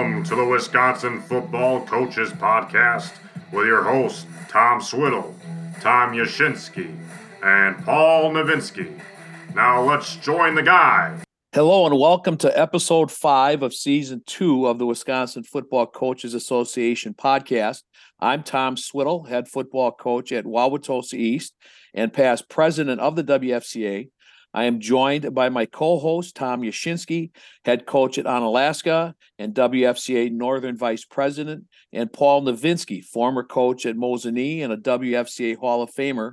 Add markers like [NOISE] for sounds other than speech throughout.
Welcome to the Wisconsin Football Coaches Podcast with your hosts, Tom Swiddle, Tom Yashinsky, and Paul Novinsky. Now let's join the guy. Hello and welcome to episode five of season two of the Wisconsin Football Coaches Association podcast. I'm Tom Swiddle, head football coach at Wauwatosa East and past president of the WFCA. I am joined by my co-host Tom Yashinsky, head coach at Onalaska and WFCA Northern Vice President, and Paul Novinsky, former coach at Mosinee and a WFCA Hall of Famer.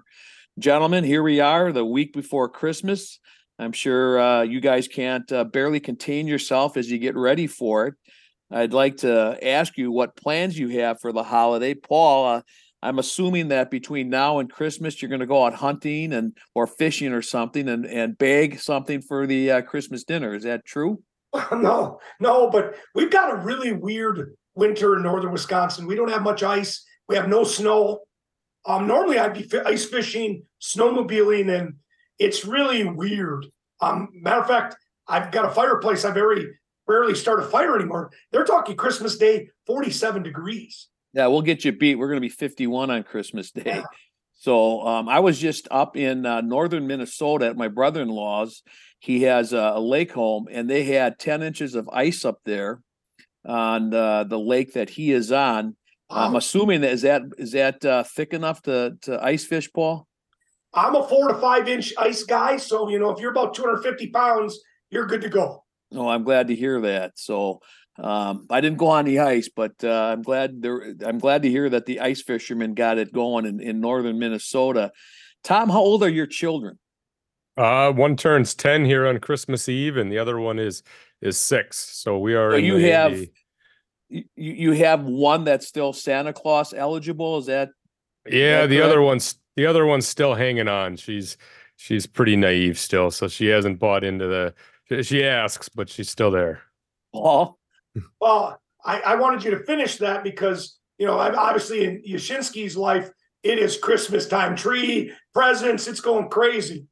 Gentlemen, here we are, the week before Christmas. I'm sure uh, you guys can't uh, barely contain yourself as you get ready for it. I'd like to ask you what plans you have for the holiday, Paul. Uh, I'm assuming that between now and Christmas, you're going to go out hunting and or fishing or something, and and bag something for the uh, Christmas dinner. Is that true? [LAUGHS] no, no, but we've got a really weird winter in northern Wisconsin. We don't have much ice. We have no snow. Um, normally I'd be ice fishing, snowmobiling, and it's really weird. Um, matter of fact, I've got a fireplace. I very rarely start a fire anymore. They're talking Christmas Day, 47 degrees. Yeah, we'll get you beat. We're going to be 51 on Christmas Day. Yeah. So um, I was just up in uh, northern Minnesota at my brother in law's. He has a, a, lake home, and they had 10 inches of ice up there on uh, the lake that he is on. I'm assuming that is that is that uh, thick enough to to ice fish, Paul? I'm a four to five inch ice guy, so you know if you're about 250 pounds, you're good to go. Oh, I'm glad to hear that. So um, I didn't go on the ice, but uh, I'm glad there. I'm glad to hear that the ice fishermen got it going in, in northern Minnesota. Tom, how old are your children? Uh, one turns ten here on Christmas Eve, and the other one is is six. So we are. So you the, have you you have one that's still Santa Claus eligible. Is that? Yeah, that the other one's the other one's still hanging on. She's she's pretty naive still, so she hasn't bought into the. She asks, but she's still there. Paul. Well, I, I wanted you to finish that because you know obviously in Yashinsky's life it is Christmas time, tree, presents, it's going crazy.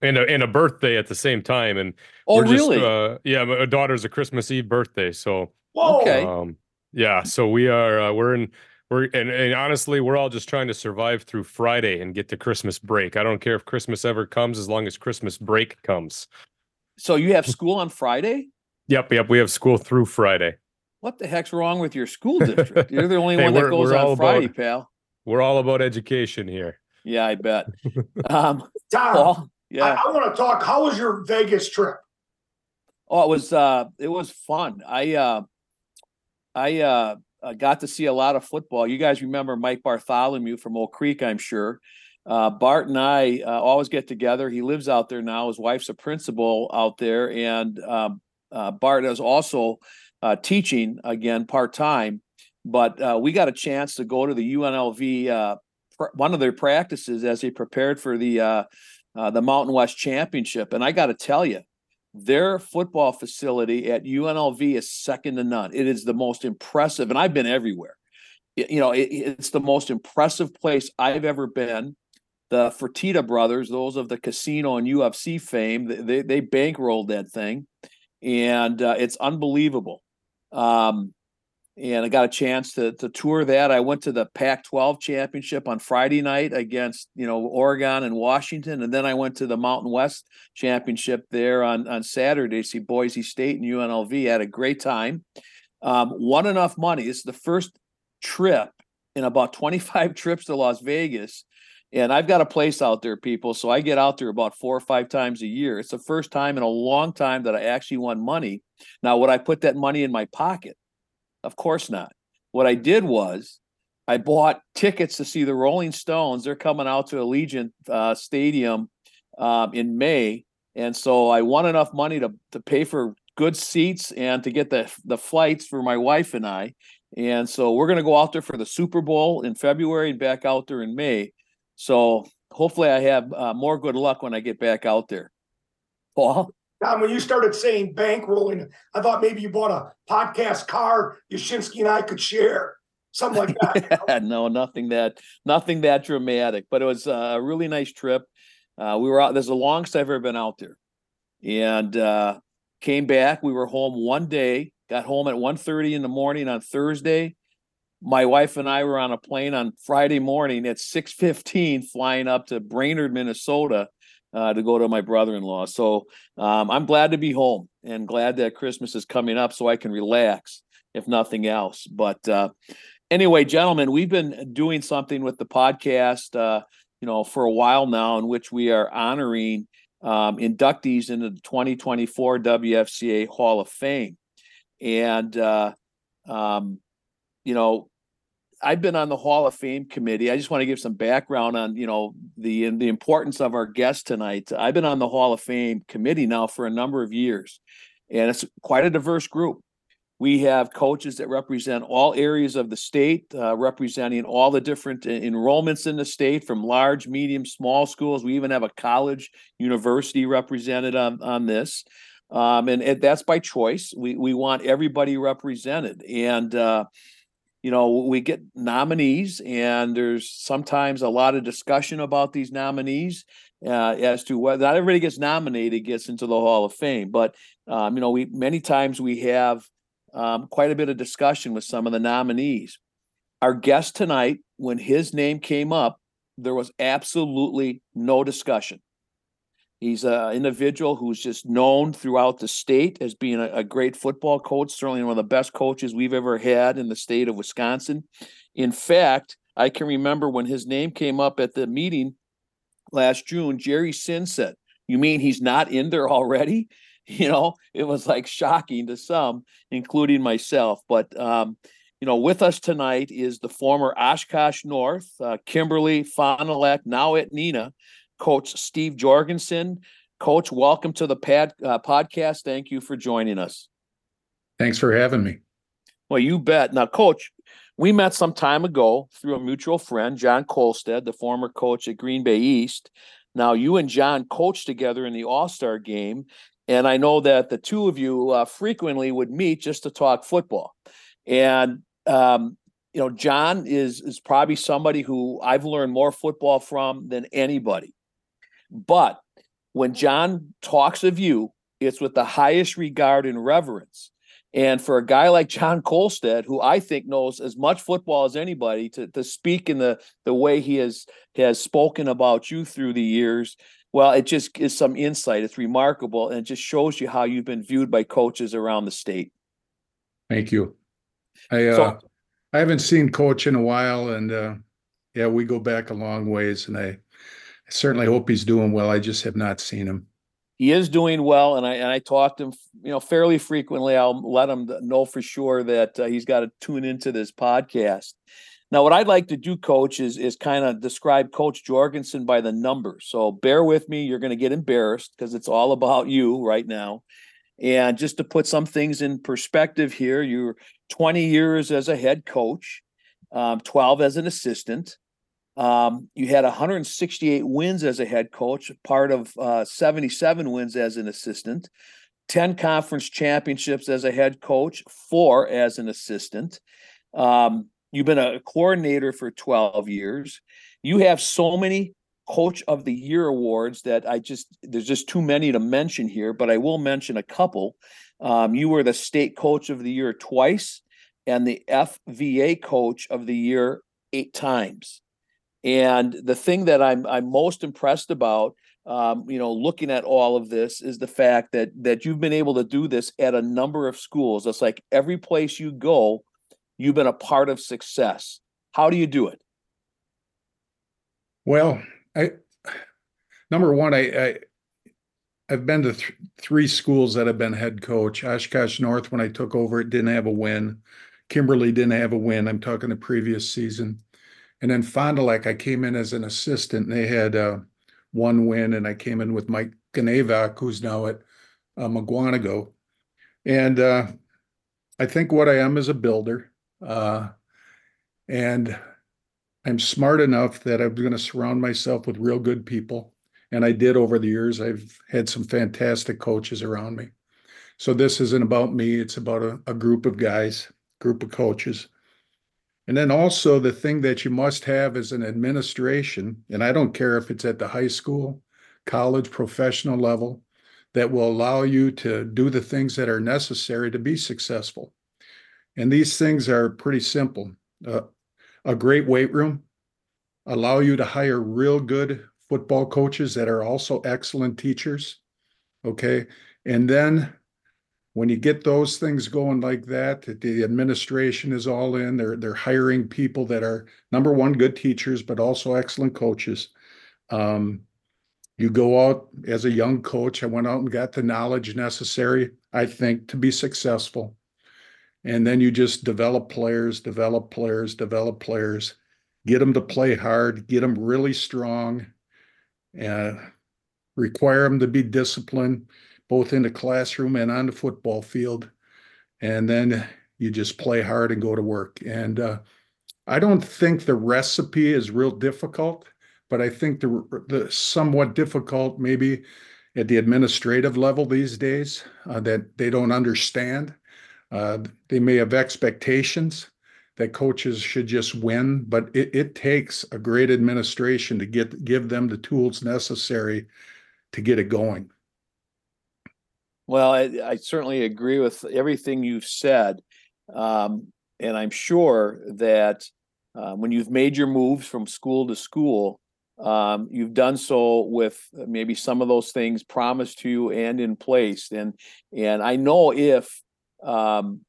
And a and a birthday at the same time, and oh really? Just, uh, yeah, my daughter's a Christmas Eve birthday, so Whoa. okay, um, yeah, so we are uh, we're in we're and, and honestly we're all just trying to survive through Friday and get to Christmas break. I don't care if Christmas ever comes as long as Christmas break comes. So you have school on Friday? Yep, yep. We have school through Friday. What the heck's wrong with your school district? You're the only [LAUGHS] hey, one that goes on Friday, about, pal. We're all about education here. Yeah, I bet. [LAUGHS] Um, Tom, Paul, yeah, I, I want to talk. How was your Vegas trip? Oh, it was uh, it was fun. I uh, I uh, got to see a lot of football. You guys remember Mike Bartholomew from Oak Creek, I'm sure. Uh, Bart and I uh, always get together. He lives out there now. His wife's a principal out there, and um, uh, Bart is also uh, teaching again part time, but uh, we got a chance to go to the UNLV uh, pr- one of their practices as they prepared for the uh, uh, the Mountain West Championship, and I got to tell you, their football facility at UNLV is second to none. It is the most impressive, and I've been everywhere. You know, it, it's the most impressive place I've ever been the Fertitta brothers, those of the casino and UFC fame, they they bankrolled that thing and uh, it's unbelievable. Um, and I got a chance to to tour that. I went to the Pac-12 championship on Friday night against you know Oregon and Washington, and then I went to the Mountain West championship there on on Saturday. See Boise State and UNLV. had a great time. Um, won enough money. This is the first trip in about 25 [LAUGHS] trips to Las Vegas and I've got a place out there, people. So I get out there about four or five times a year. It's the first time in a long time that I actually won money. Now, would I put that money in my pocket? Of course not. What I did was I bought tickets to see the Rolling Stones. They're coming out to Allegiant uh, Stadium um, in May. And so I won enough money to, to pay for good seats and to get the, the flights for my wife and I. And so we're going to go out there for the Super Bowl in February and back out there in May. So hopefully, I have uh, more good luck when I get back out there. Paul. Tom, when you started saying bankrolling, I thought maybe you bought a podcast car Yashinsky and I could share, something like that. [LAUGHS] no, nothing that nothing that dramatic, but it was a really nice trip. Uh, we were out. There's the longest I've ever been out there, and uh, came back. We were home one day, Got home at 1.30 in the morning on Thursday. My wife and I were on a plane on Friday morning at 6:15 flying up to Brainerd, Minnesota uh, to go to my brother-in-law. So um, I'm glad to be home and glad that Christmas is coming up so I can relax, if nothing else. But uh, anyway, gentlemen, we've been doing something with the podcast, uh, you know, for a while now, in which we are honoring um, inductees into the 2024 WFCA Hall of Fame, and uh, um, you know, I've been on the Hall of Fame committee. I just want to give some background on, you know, the the importance of our guest tonight. I've been on the Hall of Fame committee now for a number of years, and it's quite a diverse group. We have coaches that represent all areas of the state, uh, representing all the different enrollments in the state, from large, medium, small schools. We even have a college, university represented on on this, um, and, and that's by choice. We we want everybody represented, and uh, you know, we get nominees, and there's sometimes a lot of discussion about these nominees uh, as to whether not everybody gets nominated gets into the Hall of Fame. But um, you know, we many times we have um, quite a bit of discussion with some of the nominees. Our guest tonight, when his name came up, there was absolutely no discussion. He's an individual who's just known throughout the state as being a, a, great football coach, certainly one of the best coaches we've ever had in the state of Wisconsin. In fact, I can remember when his name came up at the meeting last June, Jerry Sin said, You mean he's not in there already? [LAUGHS] You know, it was like shocking to some, including myself. But, um, you know, with us tonight is the former Oshkosh North, uh, Kimberly Lac, now at Neenah, Coach Steve Jorgensen. Coach, welcome to the pad, uh, podcast. Thank you for joining us. Thanks for having me. Well, you bet. Now, Coach, we met some time ago through a mutual friend, John Kolstad, the former coach at Green Bay East. Now, you and John coached together in the All Star game, and I know that the two of you uh, frequently would meet just to talk football. And um, you know, John is is probably somebody who I've learned more football from than anybody. But when John talks of you, it's with the highest regard and reverence. And for a guy like John Kolstad, who I think knows as much football as anybody, to, to speak in the, the way he has has spoken about you through the years, well, it just is some insight. It's remarkable, and it just shows you how you've been viewed by coaches around the state. Thank you. I uh, so, I haven't seen Coach in a while, and uh, yeah, we go back a long ways, and I I certainly hope he's doing well. I just have not seen him. He is doing well, and I and I talk to him, you know, fairly frequently. I'll let him know for sure that uh, he's got to tune into this podcast. Now, what I'd like to do, Coach, is is kind of describe Coach Jorgensen by the numbers. So bear with me; you're going to get embarrassed because it's all about you right now. And just to put some things in perspective here, you're 20 years as a head coach, um, 12 as an assistant. Um, you had 168 wins as a head coach, part of uh, 77 wins as an assistant, 10 conference championships as a head coach, four as an assistant. Um, you've been a coordinator for 12 years. You have so many coach of the year awards that I just, there's just too many to mention here, but I will mention a couple. Um, you were the state coach of the year twice and the FVA coach of the year eight times. And the thing that I'm I'm most impressed about, um, you know, looking at all of this is the fact that that you've been able to do this at a number of schools. It's like every place you go, you've been a part of success. How do you do it? Well, I number one, I, I I've been to th- three schools that have been head coach. Oshkosh North, when I took over, it didn't have a win. Kimberly didn't have a win. I'm talking the previous season. And then Fond du Lac, I came in as an assistant. They had uh, one win, and I came in with Mike Ganevak, who's now at uh, Mukwonago. And uh, I think what I am is a builder. Uh, and I'm smart enough that I'm going to surround myself with real good people. And I did over the years. I've had some fantastic coaches around me. So this isn't about me, it's about a, a group of guys, group of coaches and then also the thing that you must have as an administration, and I don't care if it's at the high school, college, professional level, that will allow you to do the things that are necessary to be successful. And these things are pretty simple. Uh, a great weight room, allow you to hire real good football coaches that are also excellent teachers. Okay. And then when you get those things going like that, the administration is all in. They're they're hiring people that are number one, good teachers, but also excellent coaches. Um, you go out as a young coach. I went out and got the knowledge necessary, I think, to be successful. And then you just develop players, develop players, develop players, get them to play hard, get them really strong, and require them to be disciplined both in the classroom and on the football field. And then you just play hard and go to work. And uh, I don't think the recipe is real difficult, but I think the, the somewhat difficult maybe at the administrative level these days uh, that they don't understand. Uh, they may have expectations that coaches should just win, but it, it takes a great administration to get give them the tools necessary to get it going. Well, I, I certainly agree with everything you've said. Um, and I'm sure that uh, when you've made your moves from school to school, um, you've done so with maybe some of those things promised to you and in place. And and I know if um,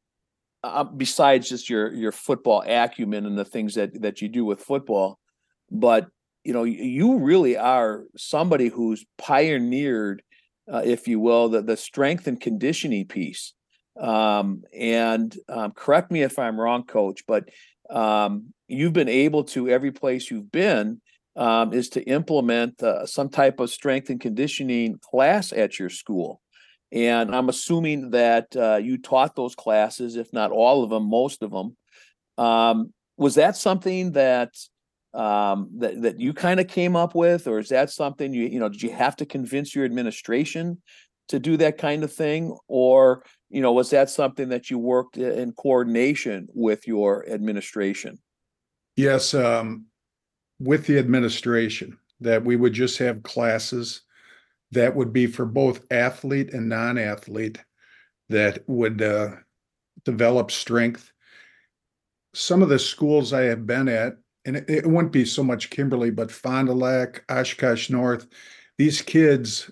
uh, besides just your your football acumen and the things that that you do with football, but you know you really are somebody who's pioneered uh, if you will, the, the strength and conditioning piece. Um, and um, correct me if I'm wrong, coach, but um, you've been able to, every place you've been, um, is to implement uh, some type of strength and conditioning class at your school. And I'm assuming that uh, you taught those classes, if not all of them, most of them. Um, was that something that um, that that you kind of came up with, or is that something you you know did you have to convince your administration to do that kind of thing, or you know was that something that you worked in coordination with your administration? Yes, um, with the administration that we would just have classes that would be for both athlete and non-athlete that would uh, develop strength. Some of the schools I have been at and it, it wouldn't be so much Kimberly, but Fond du Lac, Oshkosh North, these kids,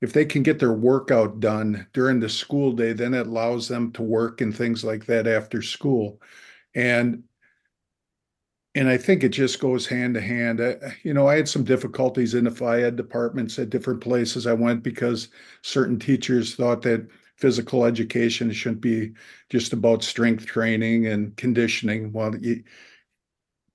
if they can get their workout done during the school day, then it allows them to work and things like that after school. And and I think it just goes hand to hand. You know, I had some difficulties in the phy ed departments at different places I went because certain teachers thought that physical education shouldn't be just about strength training and conditioning. Well, you,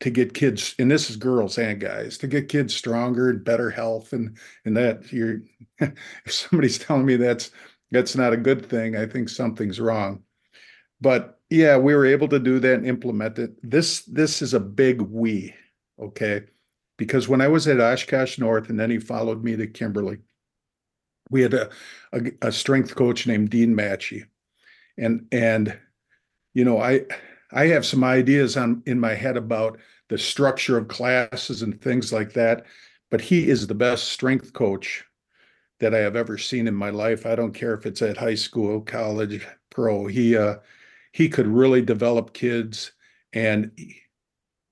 to get kids and this is girls and guys to get kids stronger and better health and and that you're [LAUGHS] if somebody's telling me that's that's not a good thing i think something's wrong. But yeah we were able to do that and implement it. This this is a big we okay? Because when i was at oshkosh north and then he followed me to kimberly we had a, a, a strength coach named dean matchy and and you know i I have some ideas on in my head about the structure of classes and things like that, but he is the best strength coach that I have ever seen in my life. I don't care if it's at high school, college, pro. He uh he could really develop kids and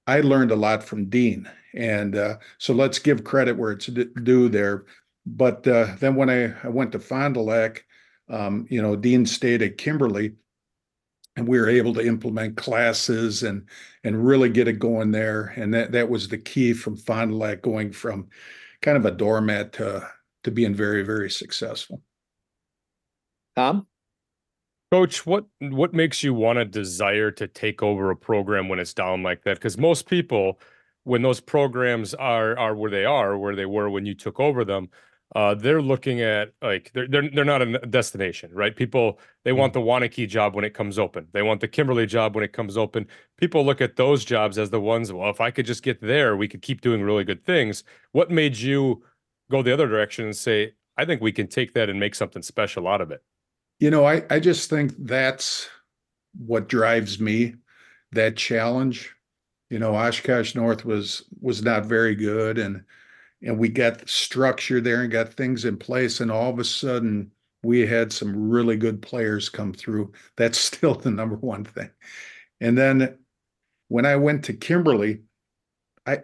I learned a lot from Dean. And uh, so let's give credit where it's due there. But uh, then when I, I went to Fond du Lac, um, you know, Dean stayed at Kimberly and we were able to implement classes and and really get it going there. And that that was the key from Fond du Lac going from kind of a doormat to to being very very successful. Tom, Coach, what what makes you want to desire to take over a program when it's down like that? Because most people, when those programs are are where they are, where they were when you took over them, uh, they're looking at like they're they're they're not a destination, right? People they want the Waunakee job when it comes open. They want the Kimberly job when it comes open. People look at those jobs as the ones. Well, if I could just get there, we could keep doing really good things. What made you go the other direction and say, I think we can take that and make something special out of it? You know, I I just think that's what drives me. That challenge. You know, Oshkosh North was was not very good and and we got structure there and got things in place, and all of a sudden we had some really good players come through. [LAUGHS] That's still the number one thing. And then when I went to Kimberly, I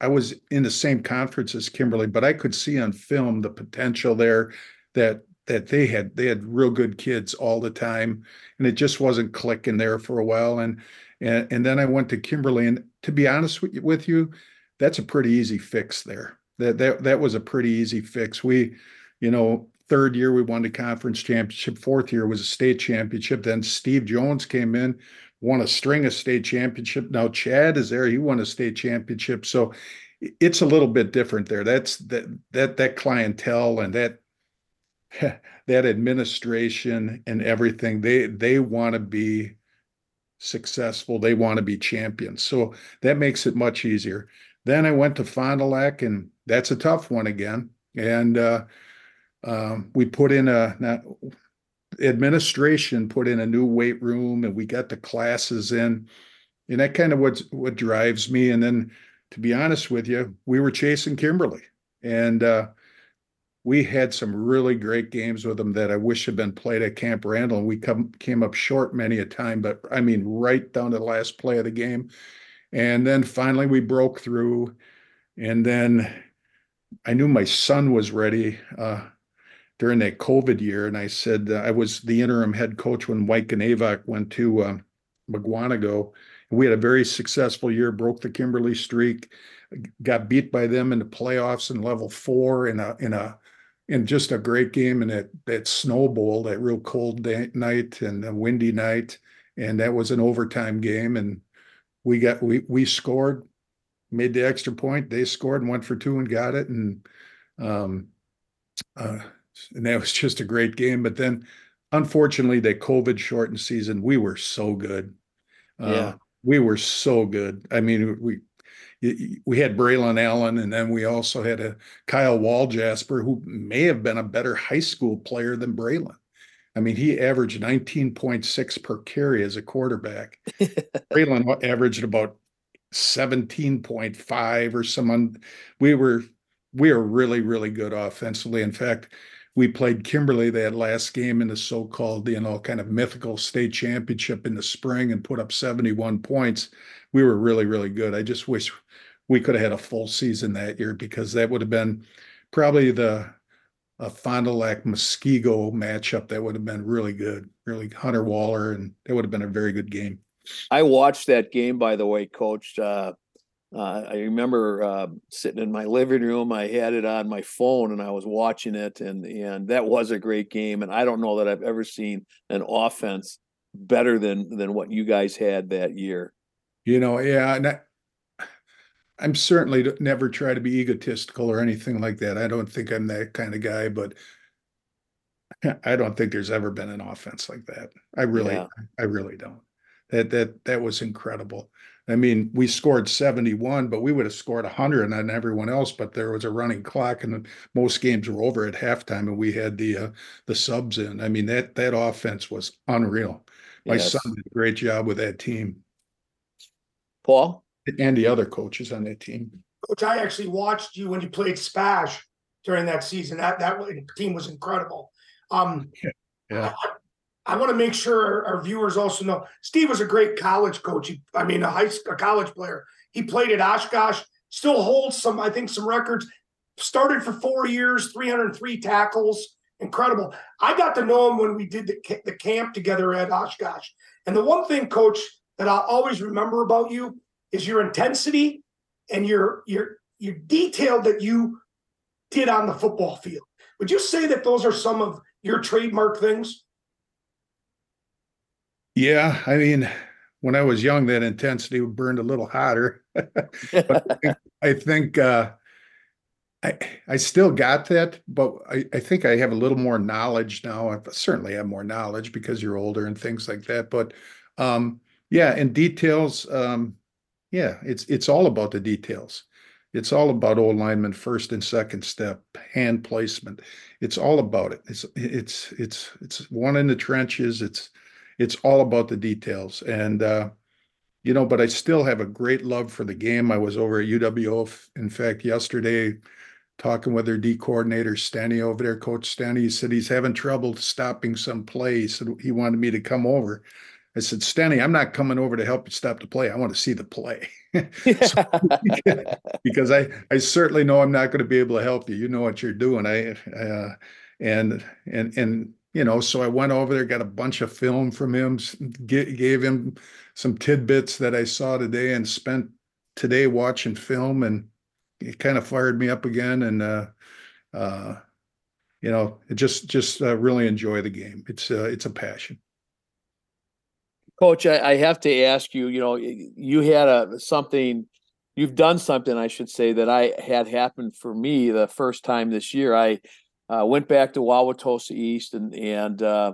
I was in the same conference as Kimberly, but I could see on film the potential there that that they had they had real good kids all the time and it just wasn't clicking there for a while and and, and then I went to Kimberly and to be honest with you, with you that's a pretty easy fix there that that that was a pretty easy fix. We you know third year we won the conference championship fourth year was a state championship then Steve Jones came in won a string of state championship. Now Chad is there he won a state championship so it's a little bit different there. That's that that that clientele and that [LAUGHS] that administration and everything they they want to be successful they want to be champions. So that makes it much easier then i went to fond du lac and that's a tough one again and uh, um, we put in a not, administration put in a new weight room and we got the classes in and that kind of what what drives me and then to be honest with you we were chasing kimberly and uh, we had some really great games with them that I wish had been played at Camp Randall. And we come came up short many a time, but I mean, right down to the last play of the game. And then finally we broke through. And then I knew my son was ready uh, during that COVID year. And I said, uh, I was the interim head coach when Mike Ganavock went to uh, Mukwonago. We had a very successful year, broke the Kimberly streak, got beat by them in the playoffs in level four in a in a and just a great game and that that snow bowl, that real cold day, night and a windy night, and that was an overtime game, and we got we we scored, made the extra point. They scored and went for two and got it, and um, uh, and that was [LAUGHS] just a great game. But then, unfortunately, that COVID shortened season, we were so good. Uh, yeah. We were so good. I mean, we we had Braylon Allen, and then we also had a Kyle Wall Jasper, who may have been a better high school player than Braylon. I mean, he averaged 19.6 per carry as a quarterback. [LAUGHS] Braylon averaged about 17.5 or some. we were we are really really good offensively. In fact, we played Kimberly that last game in the so-called you know kind of mythical state championship in the spring and put up 71 points. We were really really good. I just wish we could have had a full season that year because that would have been probably the a Fond du Lac Muskego matchup that would have been really good, really Hunter Waller, and it would have been a very good game. I watched that game, by the way, Coach. Uh, uh, I remember uh, sitting in my living room. I had it on my phone, and I was watching it, and and that was a great game. And I don't know that I've ever seen an offense better than than what you guys had that year. You know, yeah, I'm certainly never try to be egotistical or anything like that. I don't think I'm that kind of guy, but [LAUGHS] I don't think there's ever been an offense like that. I really, yeah. I really don't. That that that was incredible. I mean, we scored 71, but we would have scored 100 on everyone else. But there was a running clock, and most games were over at halftime, and we had the uh, the subs in. I mean, that that offense was unreal. My yes. son did a great job with that team. Paul and the other coaches on that team. Coach, I actually watched you when you played Spash during that season. That that team was incredible. Um, yeah. I, I want to make sure our, our, viewers also know Steve was a great college coach. He, I mean, a high a college player. He played at Oshkosh. Still holds some, I think, some records. Started for four years, 303 tackles. Incredible. I got to know him when we did the, the camp together at Oshkosh. And the one thing, coach, that I'll always remember about you is your intensity and your your your detail that you did on the football field. Would you say that those are some of your trademark things? Yeah, I mean, when I was young, that intensity burned a little hotter. [LAUGHS] but I think uh, I I still got that, but I, I think I have a little more knowledge now. I certainly have more knowledge because you're older and things like that. But um, yeah, in details, um, yeah, it's it's all about the details. It's all about old lineman first and second step, hand placement. It's all about it. It's it's it's it's one in the trenches. It's it's all about the details. And uh, you know, but I still have a great love for the game. I was over at UWO, in fact, yesterday, talking with their D coordinator, Stanny over there, Coach Stanny. He said he's having trouble stopping some plays, He said he wanted me to come over. I said, Stanny, I'm not coming over to help you stop the play. I want to see the play. [LAUGHS] so, [LAUGHS] because I, I certainly know I'm not going to be able to help you. You know what you're doing. I, uh, and, and, and, you know, so I went over there, got a bunch of film from him, gave him some tidbits that I saw today and spent today watching film and it kind of fired me up again. And, uh, uh, you know, it just, just uh, really enjoy the game. It's, uh, it's a passion. Coach, I, I have to ask you, you know, you had a something, you've done something, I should say, that I had happened for me the first time this year. I uh, went back to Wauwatosa East and, and, uh,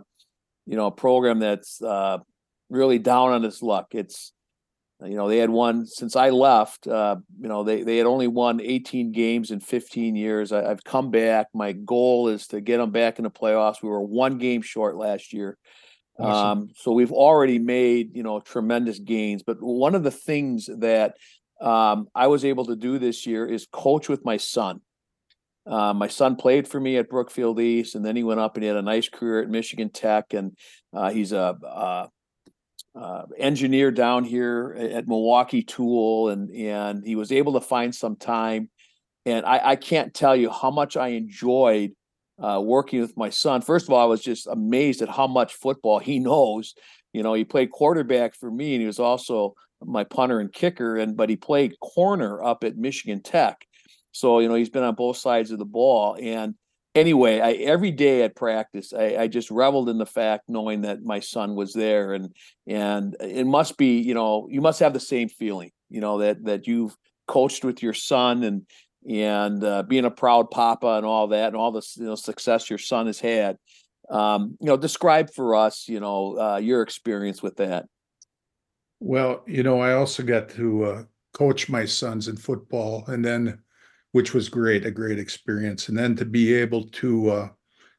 you know, a program that's uh, really down on its luck. It's, you know, they had won since I left, uh, you know, they, they had only won 18 games in 15 years. I, I've come back. My goal is to get them back in the playoffs. We were one game short last year. Um, so we've already made, you know, tremendous gains. But one of the things that um, I was able to do this year is coach with my son. Uh, my son played for me at Brookfield East, and then he went up and he had a nice career at Michigan Tech, and uh, he's a, a, engineer down here at Milwaukee Tool, and and he was able to find some time. And I, I can't tell you how much I enjoyed uh, working with my son. First of all, I was just amazed at how much football he [LAUGHS] knows. You know, he played quarterback for me, and he was also my punter and kicker. And but he played corner up at Michigan Tech, so you know he's been on both sides of the ball. And anyway, I every day at practice, I, I just reveled in the fact knowing that my son was there, and and it must be, you know, you must have the same feeling, you know, that that you've coached with your son and and uh, being a proud papa and all that and all the you know, success your son has had. Um, you know, describe for us, you know, uh, your experience with that. Well, you know, I also got to uh, coach my sons in football, and then, which was great, a great experience, and then to be able to uh,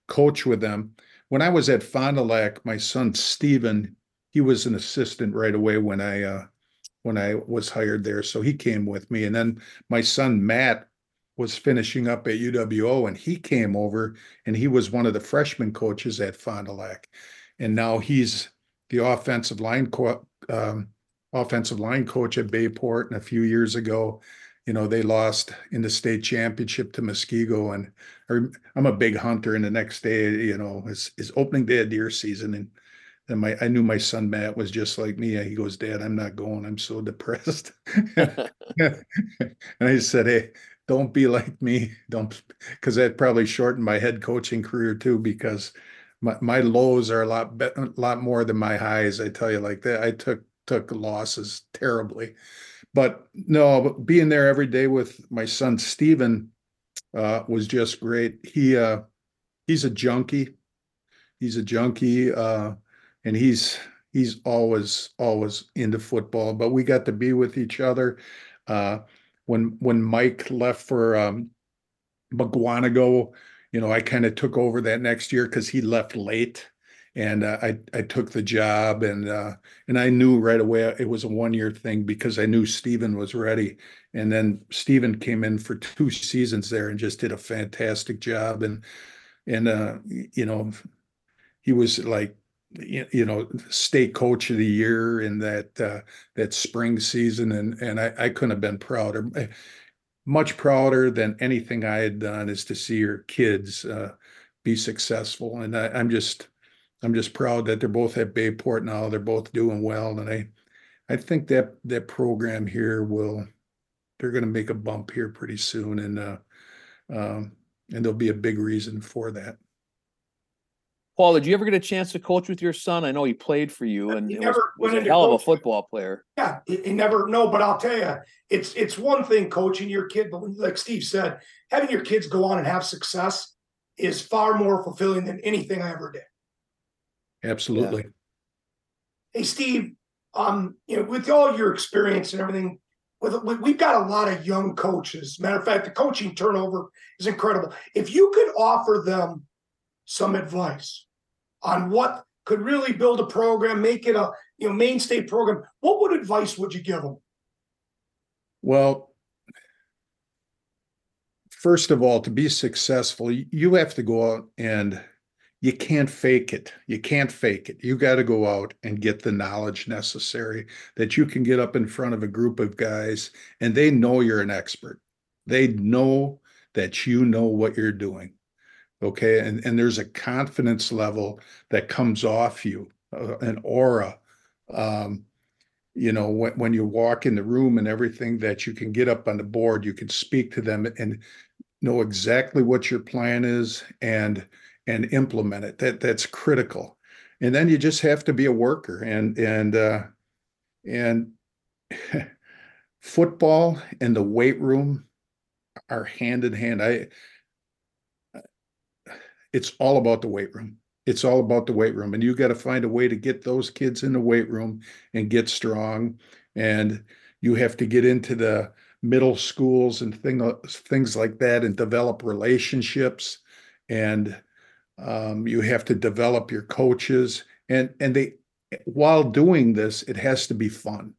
coach with them. When I was at Fond du Lac, my son Stephen, he was an assistant right away when I uh, when I was hired there, so he came with me, and then my son Matt was finishing up at UWO and he came over and he was one of the freshman coaches at Fond du Lac. And now he's the offensive line co- um, offensive line coach at Bay Port. And a few years ago, you know, they lost in the state championship to Muskego. And I'm a big hunter. And the next day, you know, is, is opening day of deer season. And and my I knew my son Matt was just like me. He goes, Dad, I'm not going. I'm so depressed. [LAUGHS] [LAUGHS] and I said, Hey, don't be like me. [LAUGHS] Don't because that probably shortened my head coaching career too. Because my, my lows are a lot be, a lot more than my highs. I tell you like that. I took took losses terribly, but no, being there every day with my son Steven uh, was just great. He uh, he's a junkie. He's a junkie, uh, and he's he's always always into football. But we got to be with each other. Uh, when when Mike left for um, Mukwonago, you know, I kind of took over that next year because he left late, and uh, I I took the job, and uh, and I knew right away it was a one year thing because I knew Steven was ready, and then Steven came in for two seasons there and just did a fantastic job, and and uh, you know, he was like you know state coach of the year in that uh, that spring season and and I, I couldn't have been prouder eh, much prouder than anything I had done is to see your kids uh, be successful and I, I'm just I'm just proud that they're both at Bay Port now they're both doing well and I I think that that program here will they're going to make a bump here pretty soon and uh, um, and there'll be a big reason for that. Paul, did you ever get a chance to coach with your son? I know he played for you and he was, was a hell of a football player. Yeah, he, he, never no, but I'll tell you, it's it's one thing coaching your kid, but like Steve said, having your kids go on and have success is far more fulfilling than anything I ever did. Absolutely. Yeah. Hey, Steve, um, you know, with all your experience and everything, with, we've got a lot of young coaches. Matter of fact, the coaching turnover is incredible. If you could offer them some advice on what could really build a program, make it a you know, mainstay program. What would advice would you give them? Well, first of all, to be successful, you have to go out and you can't fake it. You can't fake it. You got to go out and get the knowledge necessary that you can get up in front of a group of guys and they know you're an expert. They know that you know what you're doing. Okay. And, and there's a confidence level that comes off you, uh, an aura. Um, you know, when, when you walk in the room and everything that you can get up on the board, you can speak to them and know exactly what your plan is and and implement it. That that's critical. And then you just have to be a worker and and uh and [LAUGHS] football and the weight room are hand in hand. I it's all about the weight room. It's all about the weight room. And you got to find a way to get those kids in the weight room and get strong. And you have to get into the middle schools and thing, things like that and develop relationships. And um, you have to develop your coaches. And and they while doing this, it has to be fun.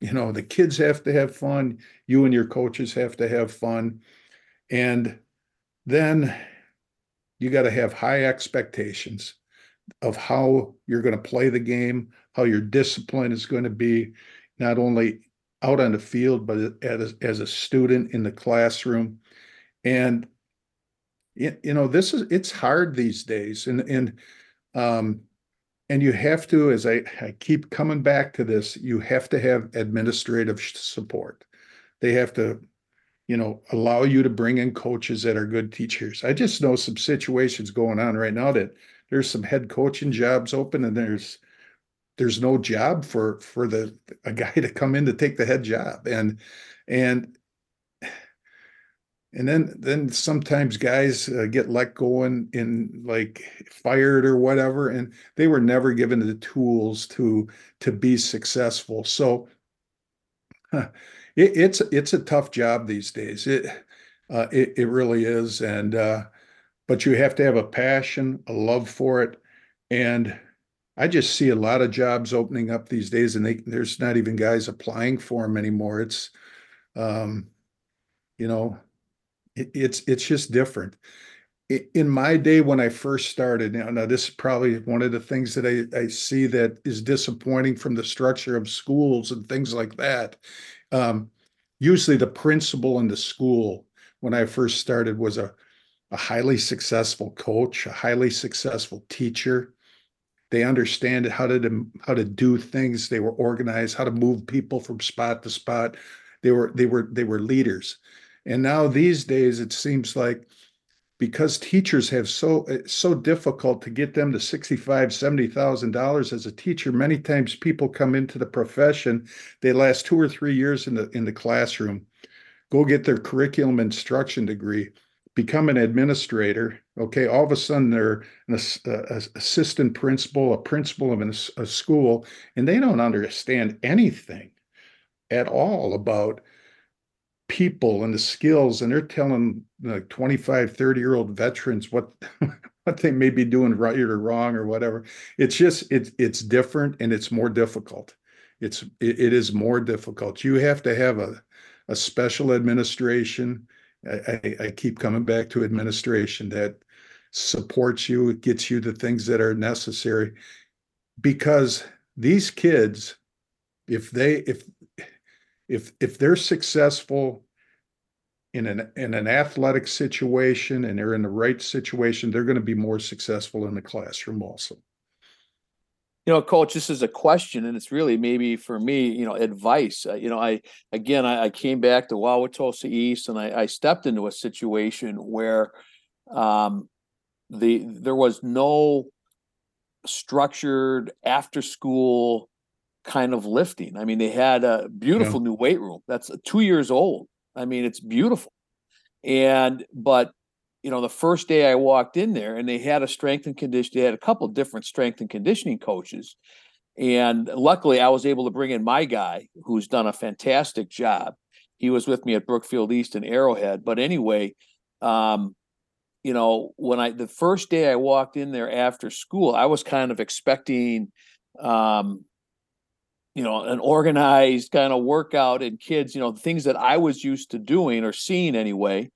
You know, the kids have to have fun. You and your coaches have to have fun. And then you got to have high expectations of how you're going to play the game, how your discipline is going to be, not only out on the field, but as, as a student in the classroom. And you know, this is it's hard these days, and and um, and you have to, as I, I keep coming back to this, you have to have administrative support. They have to you know, allow you to bring in coaches that are good teachers. I just know some situations going on right now that there's some head coaching jobs open and there's there's no job for for the a guy to come in to take the head job and and and then then sometimes guys uh, get let go and in like fired or whatever and they were never given the tools to to be successful so huh, it, it's it's a tough job these days. It uh, it, it really is, and uh, but you have to have a passion, a love for it, and I just see a lot of jobs opening up these days, and they, there's not even guys applying for them anymore. It's, um, you know, it, it's it's just different. In my day when I first started, now, this is probably one of the things that I, I see that is disappointing from the structure of schools and things like that, um, usually the principal in the school when I first started was a, a highly successful coach, a highly successful teacher. They understand how to how to do things. They were organized, how to move people from spot to spot. They were they were they were leaders. And now these days it seems like because teachers have so it's so difficult to get them to 65 70000 dollars as a teacher many times people come into the profession they last two or three years in the in the classroom go get their curriculum instruction degree become an administrator okay all of a sudden they're an assistant principal a principal of a school and they don't understand anything at all about people and the skills and they're telling like 25 30 year old veterans what [LAUGHS] what they may be doing right or wrong or whatever. It's just it's it's different and it's more difficult. It's it, it is more difficult. You have to have a a special administration. I, I, I keep coming back to administration that supports you it gets you the things that are necessary. Because these kids if they if if if they're successful in an in an athletic situation and they're in the right situation, they're going to be more successful in the classroom also. You know, coach, this is a question, and it's really maybe for me, you know, advice. Uh, you know, I again, I, I, came back to Wauwatosa East, and I, I stepped into a situation where um, the there was no structured after school kind of lifting. I mean, they had a beautiful yeah. new weight room that's two years old. I mean, it's beautiful. And, but, you know, the first day I walked in there and they had a strength and condition, they had a couple different strength and conditioning coaches. And luckily, I was able to bring in my guy who's done a fantastic job. He was with me at Brookfield East and Arrowhead. But anyway, um, you know, when I the first day I walked in there after school, I was kind of expecting um, you know, an organized kind of workout and kids, you know, things that I was used to doing or seeing anyway.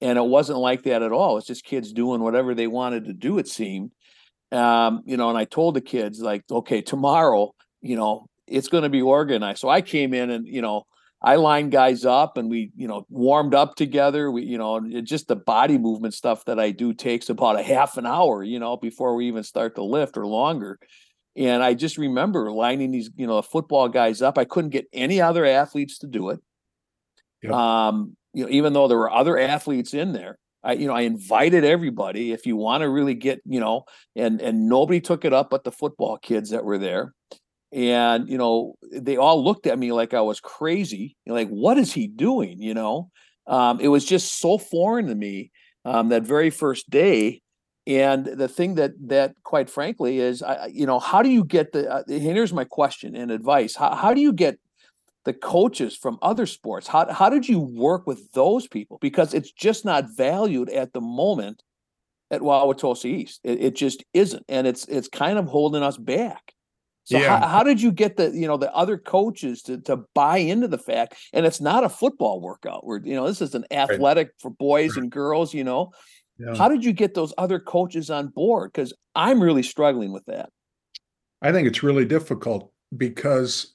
And it wasn't like that at all. It's just kids doing whatever they wanted to do, it seemed. Um, you know, and I told the kids, like, okay, tomorrow, you know, it's going to be organized. So I came in and, you know, I lined guys up and we, you know, warmed up together. We, you know, just the body movement stuff that I do takes about a half an hour, you know, before we even start to lift or longer. And I just remember lining these, you know, football guys up. I couldn't get any other athletes to do it. Yep. Um, you know, even though there were other athletes in there. I, you know, I invited everybody if you want to really get, you know, and and nobody took it up but the football kids that were there and you know they all looked at me like i was crazy like what is he doing you know um, it was just so foreign to me um, that very first day and the thing that that quite frankly is I, you know how do you get the uh, here's my question and advice how, how do you get the coaches from other sports how, how did you work with those people because it's just not valued at the moment at Wauwatosa East it, it just isn't and it's it's kind of holding us back so yeah. how, how, did you get the you know the other coaches to to buy into the fact? And it's not a football workout. Where you know this is an athletic right. for boys and girls. You know, yeah. how did you get those other coaches on board? Because I'm really struggling with that. I think it's really difficult because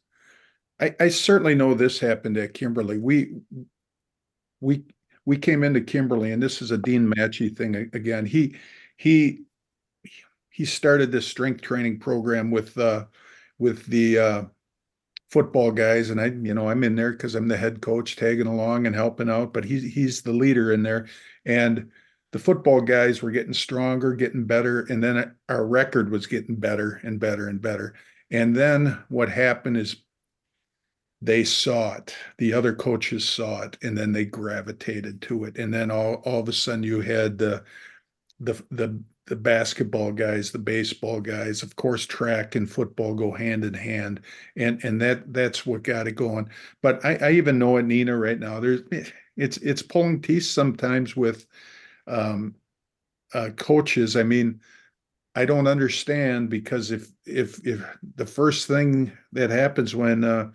I, I certainly know this happened at Kimberly. We we we came into Kimberly, and this is a Dean Matchy thing again. He he he started this strength training program with uh, with the uh, football guys, and I, you know, I'm in there because I'm the head coach, tagging along and helping out. But he's he's the leader in there, and the football guys were getting stronger, getting better, and then our record was getting better and better and better. And then what happened is they saw it the other coaches saw it and then they gravitated to it and then all, all of a sudden you had the the the the basketball guys, the baseball guys, of course, track and football go hand in hand, and and that that's what got it going. But I, I even know at Neenah right now, there's it's it's pulling teeth sometimes with um, uh, coaches. I mean, I don't understand because if if if the first thing that happens when uh,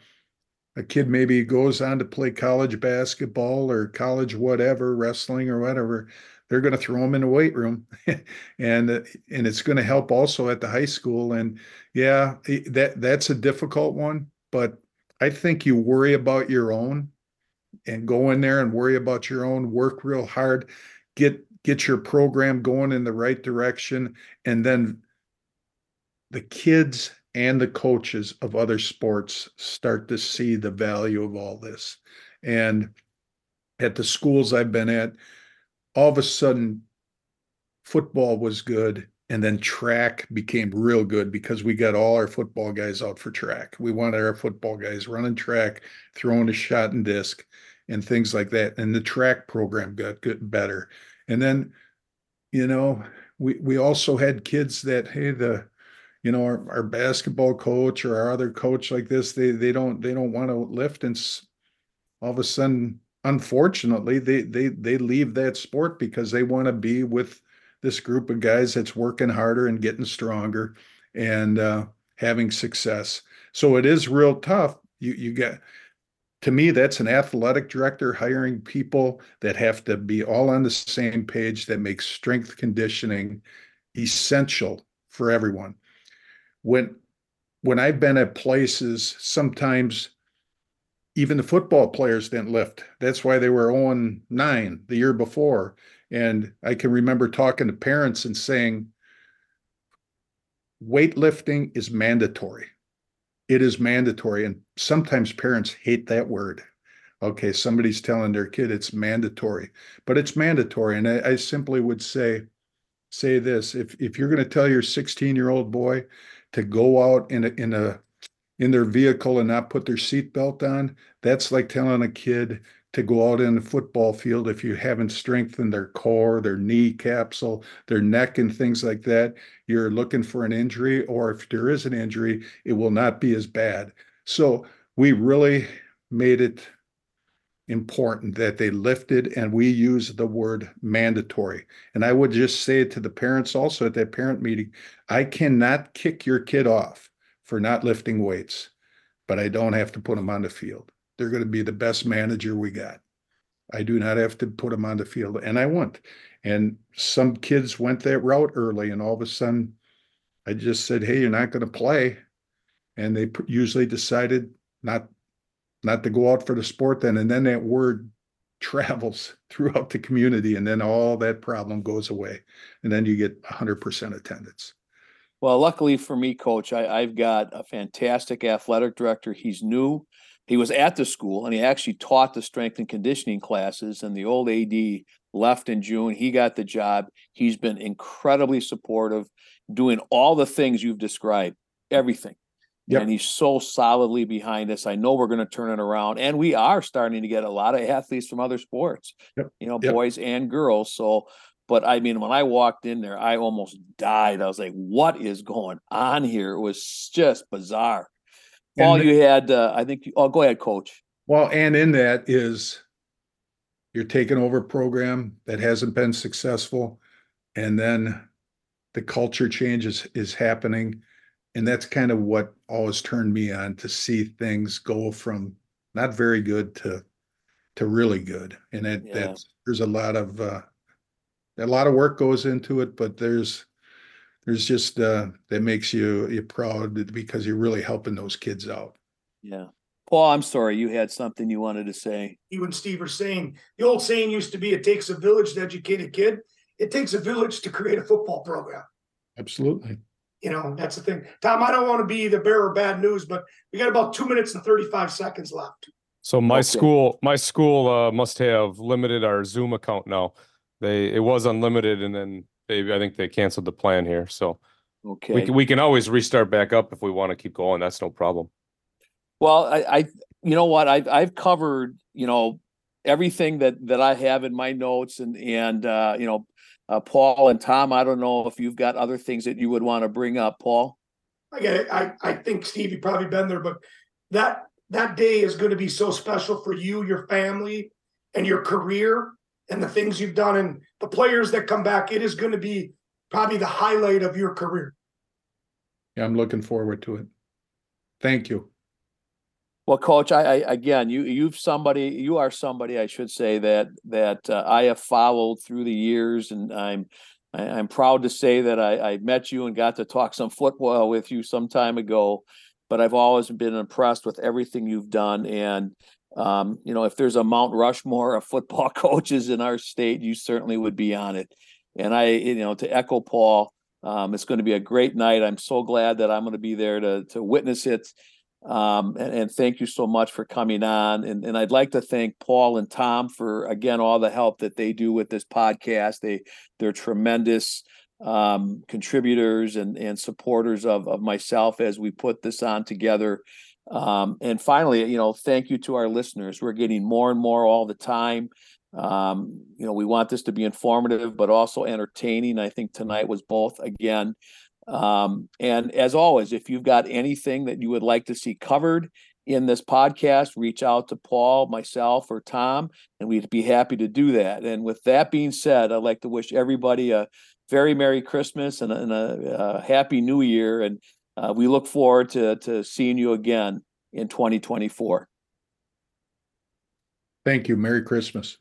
a kid maybe goes on to play college basketball or college whatever, wrestling or whatever, they're going to throw them in the weight room [LAUGHS] and and it's going to help also at the high school and yeah that that's a difficult one but i think you worry about your own and go in there and worry about your own work real hard get get your program going in the right direction and then the kids and the coaches of other sports start to see the value of all this and at the schools i've been at all of a sudden football was good and then track became real good because we got all our football guys out for track. We wanted our football guys running track, throwing a shot and disc and things like that. And the track program got good better. And then, you know, we we also had kids that, hey, the you know, our, our basketball coach or our other coach like this, they they don't they don't want to lift and all of a sudden unfortunately they they they leave that sport because they want to be with this group of guys that's working harder and getting stronger and uh, having success. So it is real tough. You you get to me that's an athletic director hiring people that have to be all on the same page that makes strength conditioning essential for everyone when when i've been at places sometimes even the football players didn't lift. That's why they were oh on 9 the year before. And I can remember talking to parents and saying, weightlifting is mandatory. It is mandatory. And sometimes parents hate that word. Okay, somebody's telling their kid it's mandatory, but it's mandatory. And I, I simply would say, say this if if you're going to tell your 16 year old boy to go out in a in a in their vehicle and not put their seatbelt on, that's like telling a kid to go out in the football field if you haven't strengthened their core, their knee capsule, their neck, and things like that. You're looking for an injury, or if there is an injury, it will not be as bad. So we really made it important that they lifted and we use the word mandatory. And I would just say to the parents also at that parent meeting, I cannot kick your kid off for not lifting weights. but I don't have to put them on the field. They're going to be the best manager we got. I do not have to put them on the field, and I won't. And some kids went that route early, and all of a sudden, I just said, "Hey, you're not going to play," and they usually decided not not to go out for the sport then, and then that word [LAUGHS] travels throughout the community, and then all that problem goes away, and then you get 100% attendance. Well, luckily for me, coach, I, I've got a fantastic athletic director. He's new. He was at the school and he actually taught the strength and conditioning classes. And the old AD left in June. He got the job. He's been incredibly supportive, doing all the things you've described, everything. Yep. And he's so solidly behind us. I know we're going to turn it around. And we are starting to get a lot of athletes from other sports, yep. you know, yep. boys and girls. So but I mean, when I walked in there, I almost died. I was like, what is going on here? It was just bizarre. All you had, uh, I think, oh, go ahead, coach. Well, and in that is you're taking over a program that hasn't been successful, and then the culture change is, is happening. And that's kind of what always turned me on to see things go from not very good to to really good. And it, yeah. that's there's a lot of uh, a lot of work goes into it, but there's there's just uh that makes you you proud because you're really helping those kids out. Yeah. Paul, I'm sorry, you had something you wanted to say. You and Steve are saying the old saying used to be it takes a village to educate a kid. It takes a village to create a football program. Absolutely. You know, that's the thing. Tom, I don't want to be the bearer of bad news, but we got about two minutes and 35 seconds left. So my okay. school, my school uh, must have limited our Zoom account now they it was unlimited and then they I think they canceled the plan here. So okay, we can we can always restart back up if we want to keep going. That's no problem. Well, I, I you know what I've I've covered you know everything that that I have in my notes and and uh, you know uh, Paul and Tom. I don't know if you've got other things that you would want to bring up, Paul. I get it. I I think Steve, you've probably been there, but that that day is going to be so special for you, your family, and your career and the things you've done and the players that come back, it is going to be probably the highlight of your career. Yeah, I'm looking forward to it. Thank you. Well, coach, I, I again, you you've somebody, you are somebody, I should say that that uh, I have followed through the years, and I'm I, am i am proud to say that I, I met you and got to talk some football with you some time ago. But I've always been impressed with everything you've done, and um, you know, if there's a Mount Rushmore of football [LAUGHS] coaches in our state, you certainly would be on it. And I, you know, to echo Paul, um, it's going to be a great night. I'm so glad that I'm going to be there to to witness it. Um, and, and, thank you so much for coming on. And, and I'd like to thank Paul and Tom for again all the help that they do with this podcast. They they're tremendous um, contributors and and supporters of of myself as we put this on together. Um, and finally, you know, thank you to our listeners. We're getting more and more all the time. Um, you know, we want this to be informative, but also entertaining. I think tonight was both again. Um, and as always, if you've got anything that you would like to see covered in this podcast, reach out to Paul, myself, or Tom, and we'd be happy to do that. And with that being said, I'd like to wish everybody a very Merry Christmas and a, and a, a Happy New Year. And uh, we look forward to, to seeing you again in 2024. Thank you. Merry Christmas.